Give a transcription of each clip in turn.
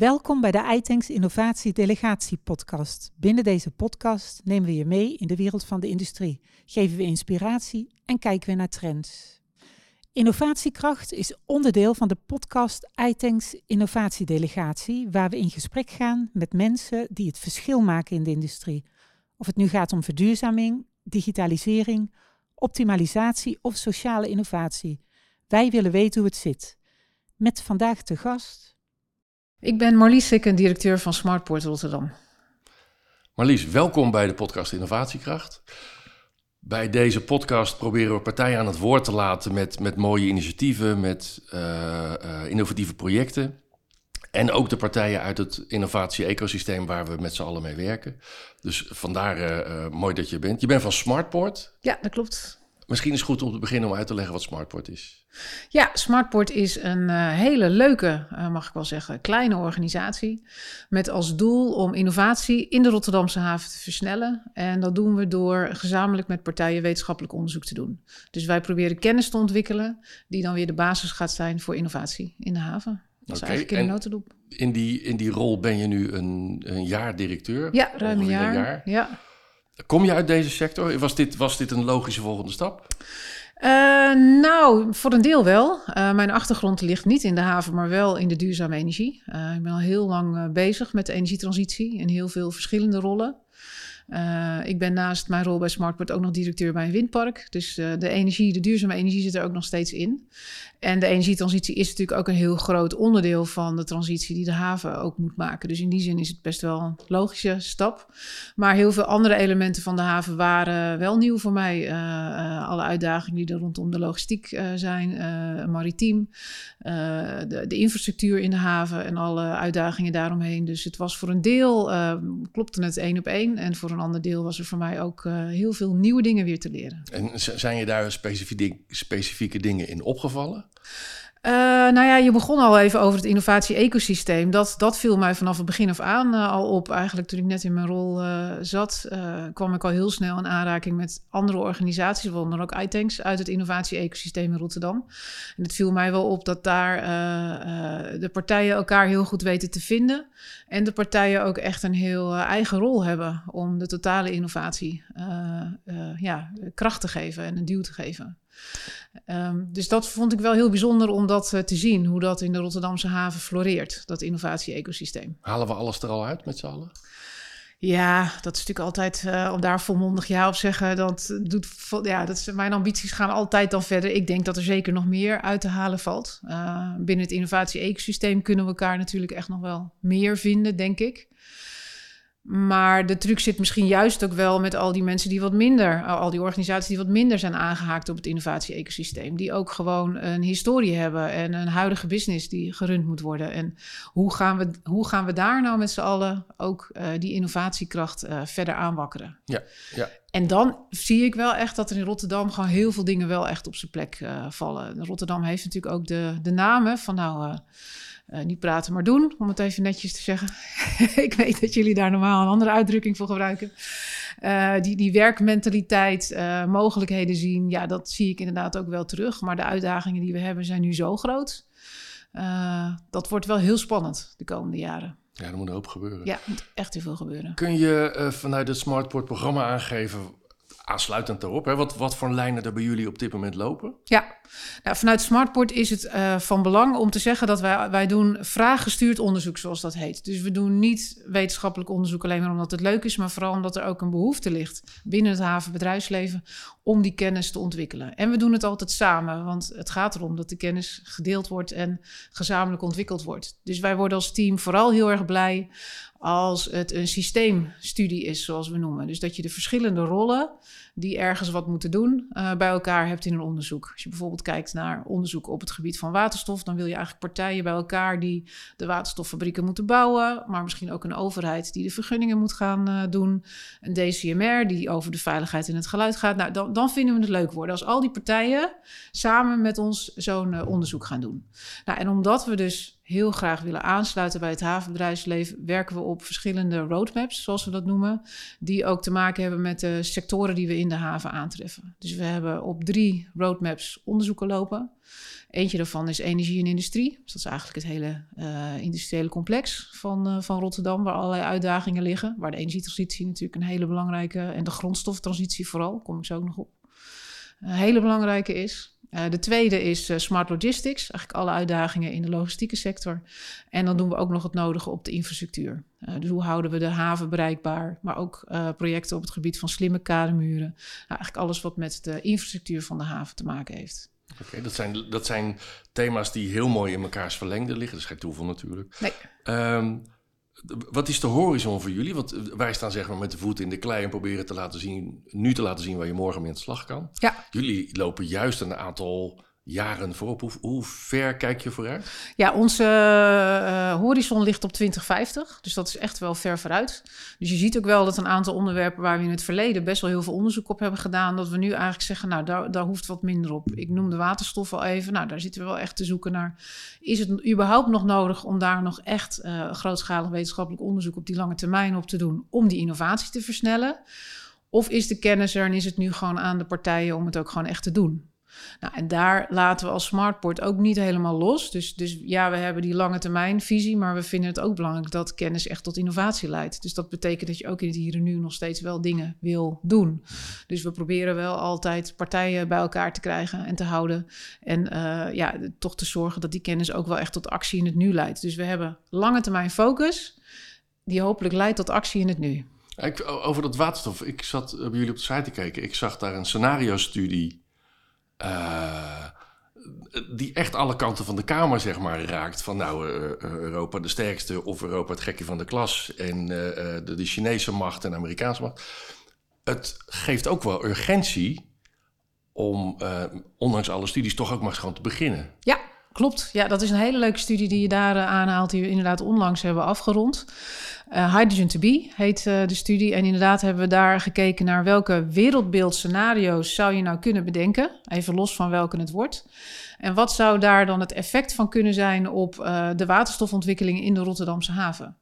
Welkom bij de iTanks Innovatie Delegatie podcast. Binnen deze podcast nemen we je mee in de wereld van de industrie, geven we inspiratie en kijken we naar trends. Innovatiekracht is onderdeel van de podcast iTanks Innovatie Delegatie, waar we in gesprek gaan met mensen die het verschil maken in de industrie. Of het nu gaat om verduurzaming, digitalisering, optimalisatie of sociale innovatie. Wij willen weten hoe het zit. Met vandaag te gast ik ben Marlies Sikken, directeur van Smartport Rotterdam. Marlies, welkom bij de podcast Innovatiekracht. Bij deze podcast proberen we partijen aan het woord te laten met, met mooie initiatieven, met uh, uh, innovatieve projecten. En ook de partijen uit het innovatie-ecosysteem waar we met z'n allen mee werken. Dus vandaar uh, mooi dat je bent. Je bent van Smartport. Ja, dat klopt. Misschien is het goed om te beginnen om uit te leggen wat Smartport is. Ja, Smartport is een uh, hele leuke, uh, mag ik wel zeggen, kleine organisatie. Met als doel om innovatie in de Rotterdamse haven te versnellen. En dat doen we door gezamenlijk met partijen wetenschappelijk onderzoek te doen. Dus wij proberen kennis te ontwikkelen, die dan weer de basis gaat zijn voor innovatie in de haven. Dat is okay, eigenlijk in de notendop. In die, in die rol ben je nu een, een jaar directeur? Ja, ruim een jaar. een jaar. Ja. Kom je uit deze sector? Was dit, was dit een logische volgende stap? Uh, nou, voor een deel wel. Uh, mijn achtergrond ligt niet in de haven, maar wel in de duurzame energie. Uh, ik ben al heel lang bezig met de energietransitie in heel veel verschillende rollen. ik ben naast mijn rol bij Smartport ook nog directeur bij een windpark. Dus de energie, de duurzame energie zit er ook nog steeds in. En de energietransitie is natuurlijk ook een heel groot onderdeel van de transitie die de haven ook moet maken. Dus in die zin is het best wel een logische stap. Maar heel veel andere elementen van de haven waren wel nieuw voor mij. Uh, uh, alle uitdagingen die er rondom de logistiek uh, zijn, maritiem, de, de, infrastructuur in de haven en alle uitdagingen daaromheen. Dus het was voor een deel, klopte het één op één. En voor een ander deel was er voor mij ook heel veel nieuwe dingen weer te leren. En zijn je daar specifieke, specifieke dingen in opgevallen? Uh, nou ja, je begon al even over het innovatie-ecosysteem. Dat, dat viel mij vanaf het begin af aan uh, al op. Eigenlijk toen ik net in mijn rol uh, zat, kwam ik al heel snel in aanraking met andere organisaties, waaronder ook iTanks, uit het innovatie-ecosysteem in Rotterdam. En het viel mij wel op dat daar de partijen elkaar heel goed weten te vinden. En de partijen ook echt een heel eigen rol hebben om de totale innovatie ja, kracht te geven en een duw te geven. Um, dus dat vond ik wel heel bijzonder om dat uh, te zien, hoe dat in de Rotterdamse haven floreert, dat innovatie-ecosysteem. Halen we alles er al uit met z'n allen? Ja, dat is natuurlijk altijd, uh, om daar volmondig ja op zeggen, dat doet, ja, dat is, mijn ambities gaan altijd dan verder. Ik denk dat er zeker nog meer uit te halen valt. Uh, binnen het innovatie-ecosysteem kunnen we elkaar natuurlijk echt nog wel meer vinden, denk ik. Maar de truc zit misschien juist ook wel met al die mensen die wat minder, al die organisaties die wat minder zijn aangehaakt op het innovatie-ecosysteem. Die ook gewoon een historie hebben en een huidige business die gerund moet worden. En hoe gaan we, hoe gaan we daar nou met z'n allen ook uh, die innovatiekracht uh, verder aanwakkeren? Ja, ja. En dan zie ik wel echt dat er in Rotterdam gewoon heel veel dingen wel echt op zijn plek uh, vallen. Rotterdam heeft natuurlijk ook de, de namen van nou uh, niet praten, maar doen, om het even netjes te zeggen. ik weet dat jullie daar normaal een andere uitdrukking voor gebruiken. Uh, die, die werkmentaliteit, uh, mogelijkheden zien, ja, dat zie ik inderdaad ook wel terug. Maar de uitdagingen die we hebben zijn nu zo groot. dat wordt wel heel spannend de komende jaren. Ja, er moet een hoop gebeuren. Ja, er moet echt heel veel gebeuren. Kun je vanuit het Smartport programma aangeven aansluitend daarop, hè, wat, wat voor lijnen er bij jullie op dit moment lopen? Ja, nou, vanuit Smartport is het uh, van belang om te zeggen dat wij, wij doen vraaggestuurd onderzoek, zoals dat heet. Dus we doen niet wetenschappelijk onderzoek alleen maar omdat het leuk is, maar vooral omdat er ook een behoefte ligt binnen het havenbedrijfsleven om die kennis te ontwikkelen. En we doen het altijd samen, want het gaat erom dat de kennis gedeeld wordt en gezamenlijk ontwikkeld wordt. Dus wij worden als team vooral heel erg blij als het een systeemstudie is, zoals we noemen. Dus dat je de verschillende rollen die ergens wat moeten doen, uh, bij elkaar hebt in een onderzoek. Als je bijvoorbeeld kijkt naar onderzoek op het gebied van waterstof, dan wil je eigenlijk partijen bij elkaar die de waterstoffabrieken moeten bouwen, maar misschien ook een overheid die de vergunningen moet gaan uh, doen, een DCMR die over de veiligheid en het geluid gaat. Nou, dan vinden we het leuk worden als al die partijen samen met ons zo'n uh, onderzoek gaan doen. Nou, en omdat we dus heel graag willen aansluiten bij het havenbedrijfsleven, werken we op verschillende roadmaps, zoals we dat noemen, die ook te maken hebben met de sectoren die we in de haven aantreffen. Dus we hebben op drie roadmaps onderzoeken lopen. Eentje daarvan is energie en industrie. Dus dat is eigenlijk het hele uh, industriële complex van, uh, van Rotterdam, waar allerlei uitdagingen liggen. Waar de energietransitie natuurlijk een hele belangrijke, en de grondstoftransitie vooral, kom ik zo ook nog op, een hele belangrijke is. Uh, de tweede is uh, smart logistics, eigenlijk alle uitdagingen in de logistieke sector. En dan doen we ook nog het nodige op de infrastructuur. Uh, dus hoe houden we de haven bereikbaar, maar ook projecten op het gebied van slimme kademuren. Nou, eigenlijk alles wat met de infrastructuur van de haven te maken heeft. Oké, okay, dat, zijn, dat zijn thema's die heel mooi in mekaars verlengde liggen. Dat is geen toeval natuurlijk. Nee. Um, wat is de horizon voor jullie? Want wij staan zeg maar met de voeten in de klei en proberen te laten zien, nu te laten zien waar je morgen mee aan de slag kan. Ja. Jullie lopen juist een aantal jaren voorop. Hoe, hoe ver kijk je vooruit? Ja, onze uh, horizon ligt op 2050. Dus dat is echt wel ver vooruit. Dus je ziet ook wel dat een aantal onderwerpen waar we in het verleden best wel heel veel onderzoek op hebben gedaan, dat we nu eigenlijk zeggen, nou, daar, daar hoeft wat minder op. Ik noem de waterstof al even. Nou, daar zitten we wel echt te zoeken naar. Is het überhaupt nog nodig om daar nog echt uh, grootschalig wetenschappelijk onderzoek op die lange termijn op te doen, om die innovatie te versnellen? Of is de kennis er en is het nu gewoon aan de partijen om het ook gewoon echt te doen? Nou, en daar laten we als Smartport ook niet helemaal los. Dus, dus ja, we hebben die lange termijn visie, maar we vinden het ook belangrijk dat kennis echt tot innovatie leidt. Dus dat betekent dat je ook in het hier en nu nog steeds wel dingen wil doen. Dus we proberen wel altijd partijen bij elkaar te krijgen en te houden. En uh, ja, toch te zorgen dat die kennis ook wel echt tot actie in het nu leidt. Dus we hebben lange termijn focus, die hopelijk leidt tot actie in het nu. Ik, over dat waterstof, ik zat bij jullie op de site te kijken. Ik zag daar een scenario-studie uh, die echt alle kanten van de kamer zeg maar raakt. Van nou, uh, Europa de sterkste of Europa het gekje van de klas. En de, de, Chinese macht en de Amerikaanse macht. Het geeft ook wel urgentie om, ondanks alle studies, toch ook maar gewoon te beginnen. Ja, klopt. Ja, dat is een hele leuke studie die je daar aanhaalt, die we inderdaad onlangs hebben afgerond. Uh, Hydrogen to Be heet uh, de studie. En inderdaad hebben we daar gekeken naar welke wereldbeeldscenario's zou je nou kunnen bedenken. Even los van welke het wordt. En wat zou daar dan het effect van kunnen zijn op de waterstofontwikkeling in de Rotterdamse haven?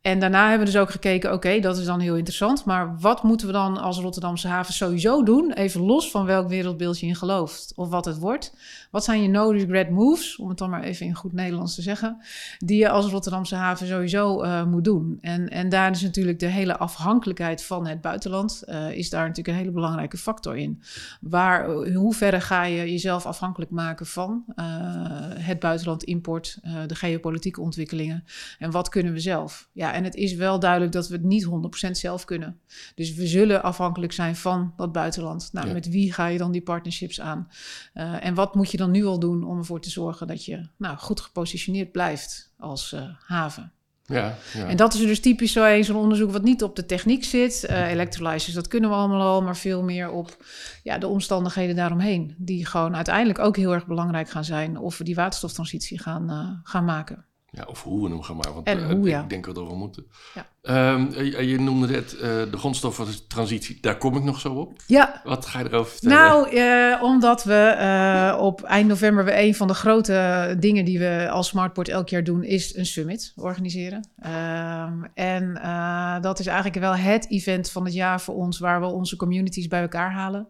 En daarna hebben we dus ook gekeken, oké, dat is dan heel interessant. Maar wat moeten we dan als Rotterdamse haven sowieso doen? Even los van welk wereldbeeld je in gelooft of wat het wordt. Wat zijn je no regret moves, om het dan maar even in goed Nederlands te zeggen, die je als Rotterdamse haven sowieso uh, moet doen? En, en daar is natuurlijk de hele afhankelijkheid van het buitenland, uh, is daar natuurlijk een hele belangrijke factor in. Waar, in hoeverre ga je jezelf afhankelijk maken van het buitenland import, de geopolitieke ontwikkelingen en wat kunnen we zelf? Ja, en het is wel duidelijk dat we het niet 100% zelf kunnen. Dus we zullen afhankelijk zijn van dat buitenland. Nou, ja. met wie ga je dan die partnerships aan? Uh, en wat moet je dan nu al doen om ervoor te zorgen dat je nou, goed gepositioneerd blijft als uh, haven? Ja, ja, En dat is dus typisch zo een zo'n onderzoek wat niet op de techniek zit. Uh, electrolyzers, dat kunnen we allemaal al, maar veel meer op ja, de omstandigheden daaromheen. Die gewoon uiteindelijk ook heel erg belangrijk gaan zijn of we die waterstoftransitie gaan, uh, gaan maken. Ja, of hoe we hem gaan maken. Want en ja. ik denk dat we moeten. Ja. Um, je, je, noemde net uh, de grondstoffentransitie. Daar kom ik nog zo op. Ja. Wat ga je erover vertellen? Nou, uh, omdat we op eind november we een van de grote dingen die we als Smartport elk jaar doen, is een summit organiseren. Um, en dat is eigenlijk wel het event van het jaar voor ons, waar we onze communities bij elkaar halen.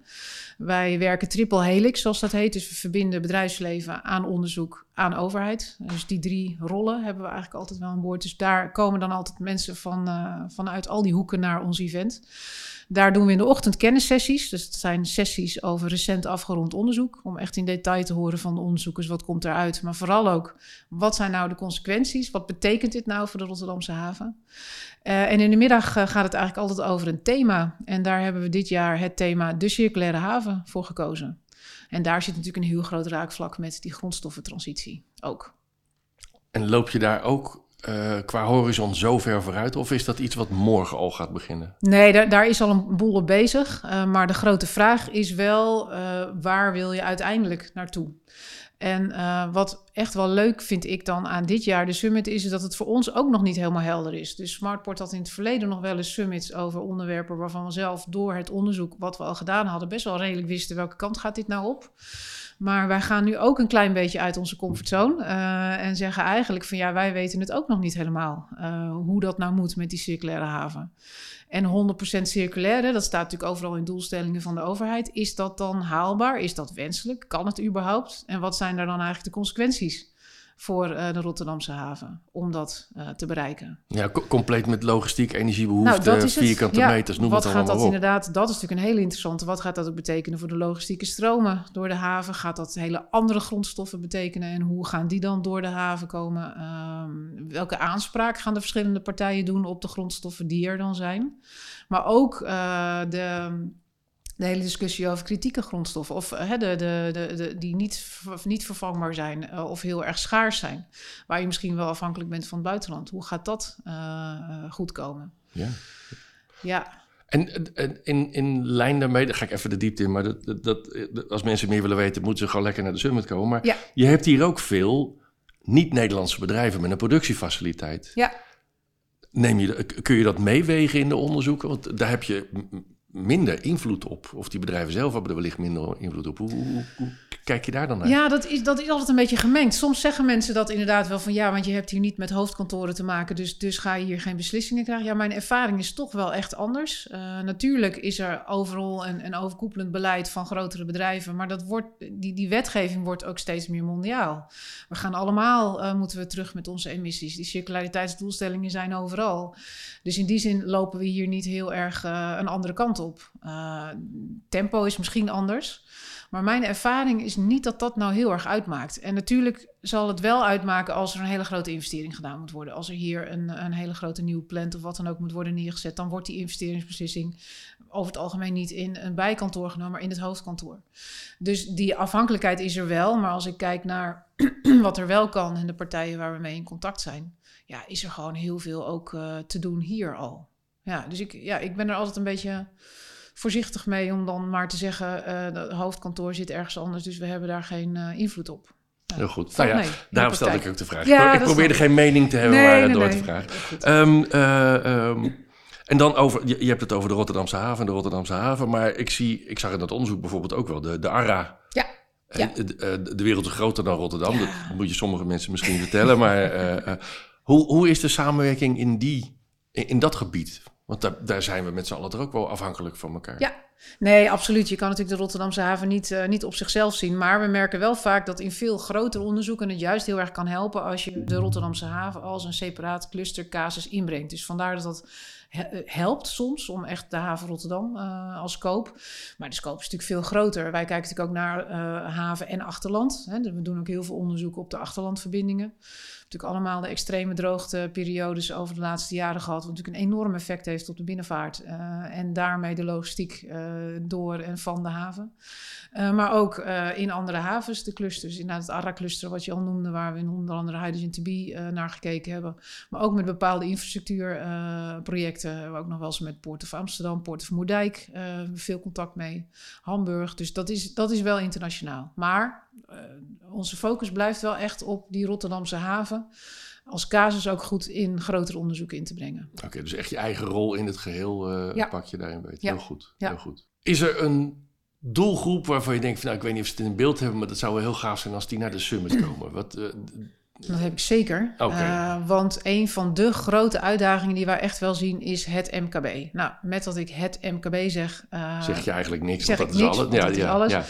Wij werken triple helix, zoals dat heet. Dus we verbinden bedrijfsleven aan onderzoek, aan overheid. Dus die drie rollen hebben we eigenlijk altijd wel aan boord. Dus daar komen dan altijd mensen van, uh, vanuit al die hoeken naar ons event. Daar doen we in de ochtend kennissessies. Dus het zijn sessies over recent afgerond onderzoek. Om echt in detail te horen van de onderzoekers wat komt eruit. Maar vooral ook wat zijn nou de consequenties? Wat betekent dit nou voor de Rotterdamse haven? Uh, en in de middag uh, gaat het eigenlijk altijd over een thema. En daar hebben we dit jaar het thema de circulaire haven voor gekozen. En daar zit natuurlijk een heel groot raakvlak met die grondstoffentransitie ook. En loop je daar ook uh, qua horizon zo ver vooruit? Of is dat iets wat morgen al gaat beginnen? Nee, daar, daar is al een boel op bezig. Uh, maar de grote vraag is wel, uh, waar wil je uiteindelijk naartoe? En uh, wat echt wel leuk vind ik dan aan dit jaar de summit is dat het voor ons ook nog niet helemaal helder is. Dus Smartport had in het verleden nog wel eens summits over onderwerpen waarvan we zelf door het onderzoek wat we al gedaan hadden best wel redelijk wisten welke kant gaat dit nou op. Maar wij gaan nu ook een klein beetje uit onze comfortzone. Uh, en zeggen eigenlijk van ja, wij weten het ook nog niet helemaal. Uh, hoe dat nou moet met die circulaire haven. En 100% circulaire, dat staat natuurlijk overal in doelstellingen van de overheid. Is dat dan haalbaar? Is dat wenselijk? Kan het überhaupt? En wat zijn daar dan eigenlijk de consequenties? Voor uh, de Rotterdamse haven om dat uh, te bereiken. Ja, co compleet met logistiek, energiebehoeften, nou, vierkante ja, meters, noem wat het gaat dat op. inderdaad, dat is natuurlijk een hele interessante. Wat gaat dat ook betekenen voor de logistieke stromen door de haven? Gaat dat hele andere grondstoffen betekenen en hoe gaan die dan door de haven komen? Um, welke aanspraak gaan de verschillende partijen doen op de grondstoffen die er dan zijn? Maar ook uh, de de hele discussie over kritieke grondstoffen, of uh, de, de, de, de, die niet, niet vervangbaar zijn uh, of heel erg schaars zijn, waar je misschien wel afhankelijk bent van het buitenland. Hoe gaat dat uh, goed komen? Ja. ja. En, en in, in lijn daarmee, daar ga ik even de diepte in, maar dat, dat, als mensen meer willen weten, moeten ze gewoon lekker naar de summit komen. Maar ja. je hebt hier ook veel niet-Nederlandse bedrijven met een productiefaciliteit. Ja. Neem je, kun je dat meewegen in de onderzoeken? Want daar heb je minder invloed op. Of die bedrijven zelf hebben er wellicht minder invloed op. Hoe, kijk je daar dan naar? Ja, dat is, dat is altijd een beetje gemengd. Soms zeggen mensen dat inderdaad wel van ja, want je hebt hier niet met hoofdkantoren te maken, dus, dus ga je hier geen beslissingen krijgen. Ja, mijn ervaring is toch wel echt anders. Uh, natuurlijk is er overal een, een overkoepelend beleid van grotere bedrijven, maar dat wordt, die, die wetgeving wordt ook steeds meer mondiaal. We gaan allemaal, uh, moeten we terug met onze emissies. Die circulariteitsdoelstellingen zijn overal. Dus in die zin lopen we hier niet heel erg uh, een andere kant op. Uh, tempo is misschien anders. Maar mijn ervaring is niet dat dat nou heel erg uitmaakt. En natuurlijk zal het wel uitmaken als er een hele grote investering gedaan moet worden. Als er hier een, een hele grote nieuwe plant of wat dan ook moet worden neergezet, dan wordt die investeringsbeslissing over het algemeen niet in een bijkantoor genomen, maar in het hoofdkantoor. Dus die afhankelijkheid is er wel. Maar als ik kijk naar wat er wel kan en de partijen waar we mee in contact zijn, ja, is er gewoon heel veel ook uh, te doen hier al. Ja, dus ik, ja, ik ben er altijd een beetje voorzichtig mee om dan maar te zeggen: uh, het hoofdkantoor zit ergens anders, dus we hebben daar geen uh, invloed op. Ja. Heel goed. Nou ja, nee, daarom stelde ik ook de vraag. Ja, ik probeerde geen mening te hebben, nee, maar nee, door te vragen. Um, uh, um, en dan over, je, je, hebt het over de Rotterdamse haven, de Rotterdamse haven, maar ik zie, ik zag in dat onderzoek bijvoorbeeld ook wel de, de ARA. Ja. ja. De, de, wereld is groter dan Rotterdam. Dat moet je sommige mensen misschien vertellen, maar hoe, hoe is de samenwerking in die, in, in dat gebied? Want daar, zijn we met z'n allen er ook wel afhankelijk van elkaar. Ja, nee, absoluut. Je kan natuurlijk de Rotterdamse haven niet, uh, niet op zichzelf zien. Maar we merken wel vaak dat in veel grotere onderzoeken het juist heel erg kan helpen als je de Rotterdamse haven als een separaat clustercasus inbrengt. Dus vandaar dat dat helpt soms om echt de haven Rotterdam uh, als scope. Maar de scope is natuurlijk veel groter. Wij kijken natuurlijk ook naar uh, haven en achterland. Hè. We doen ook heel veel onderzoek op de achterlandverbindingen natuurlijk allemaal de extreme droogteperiodes over de laatste jaren gehad. Wat natuurlijk een enorm effect heeft op de binnenvaart. En daarmee de logistiek door en van de haven. Maar ook in andere havens, de clusters. Inderdaad, het ARA-cluster, wat je al noemde, waar we in onder andere Hydrogen to Be naar gekeken hebben. Maar ook met bepaalde infrastructuurprojecten. We hebben ook nog wel eens met Poort of Amsterdam, Poort of Moerdijk veel contact mee. Hamburg. Dus dat is, dat is wel internationaal. Maar uh, onze focus blijft wel echt op die Rotterdamse haven. Als casus ook goed in grotere onderzoeken in te brengen. Oké, okay, dus echt je eigen rol in het geheel uh, ja. pak je daarin weet. Ja. Heel goed. Ja. Heel goed. Is er een doelgroep waarvan je denkt, van, nou, ik weet niet of ze het in beeld hebben, maar dat zou wel heel gaaf zijn als die naar de summit komen? Wat, dat heb ik zeker. Okay. Uh, want een van de grote uitdagingen die wij echt wel zien is het MKB. Nou, met dat ik het MKB zeg. Uh, zeg je eigenlijk niks. Zeg want dat niks, is alles. dat is alles. Ja.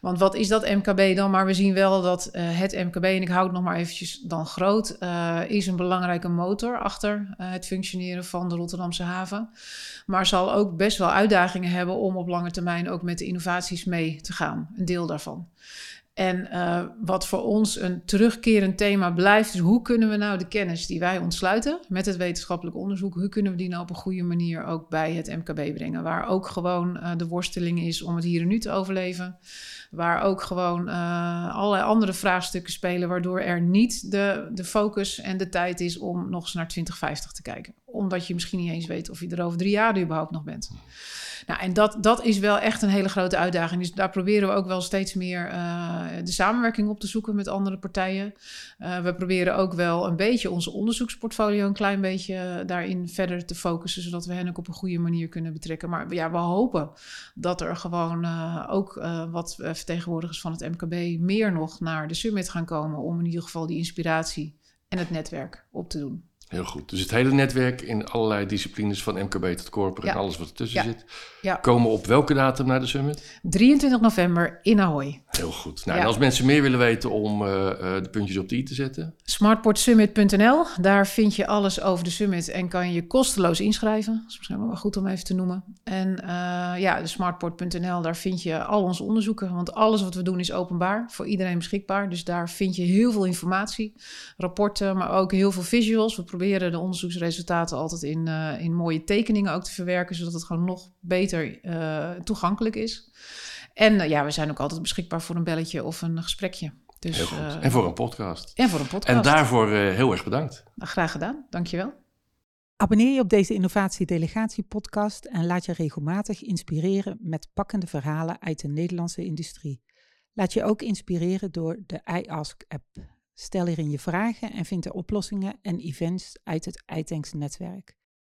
Want wat is dat MKB dan? Maar we zien wel dat uh, het MKB, en ik hou het nog maar eventjes dan groot, is een belangrijke motor achter het functioneren van de Rotterdamse haven. Maar zal ook best wel uitdagingen hebben om op lange termijn ook met de innovaties mee te gaan. Een deel daarvan. En uh, wat voor ons een terugkerend thema blijft, is hoe kunnen we nou de kennis die wij ontsluiten met het wetenschappelijk onderzoek, hoe kunnen we die nou op een goede manier ook bij het MKB brengen? Waar ook gewoon uh, de worsteling is om het hier en nu te overleven. Waar ook gewoon uh, allerlei andere vraagstukken spelen, waardoor er niet de, de focus en de tijd is om nog eens naar 2050 te kijken. Omdat je misschien niet eens weet of je er over drie jaar überhaupt nog bent. Nou, en dat, dat is wel echt een hele grote uitdaging. Dus daar proberen we ook wel steeds meer uh, de samenwerking op te zoeken met andere partijen. Uh, we proberen ook wel een beetje onze onderzoeksportfolio een klein beetje daarin verder te focussen, zodat we hen ook op een goede manier kunnen betrekken. Maar ja, we hopen dat er gewoon ook wat vertegenwoordigers van het MKB meer nog naar de summit gaan komen om in ieder geval die inspiratie en het netwerk op te doen. Heel goed. Dus het hele netwerk in allerlei disciplines van MKB tot corporate en alles wat ertussen zit. Ja. Komen op welke datum naar de summit? 23 november in Ahoy. Heel goed. Nou, en als mensen meer willen weten om uh, de puntjes op de i te zetten? Smartportsummit.nl. Daar vind je alles over de summit en kan je kosteloos inschrijven. Dat is misschien wel goed om even te noemen. En uh, ja, de smartport.nl, daar vind je al onze onderzoeken. Want alles wat we doen is openbaar, voor iedereen beschikbaar. Dus daar vind je heel veel informatie, rapporten, maar ook heel veel visuals. We proberen de onderzoeksresultaten altijd in, uh, in mooie tekeningen ook te verwerken, zodat het gewoon nog beter toegankelijk is. En uh, ja, we zijn ook altijd beschikbaar voor een belletje of een gesprekje. Dus, heel goed. en voor een podcast. En voor een podcast. En daarvoor heel erg bedankt. Nou, graag gedaan, dankjewel. Abonneer je op deze Innovatie Delegatie podcast en laat je regelmatig inspireren met pakkende verhalen uit de Nederlandse industrie. Laat je ook inspireren door de iAsk app. Stel hierin je vragen en vind de oplossingen en events uit het iTanks netwerk.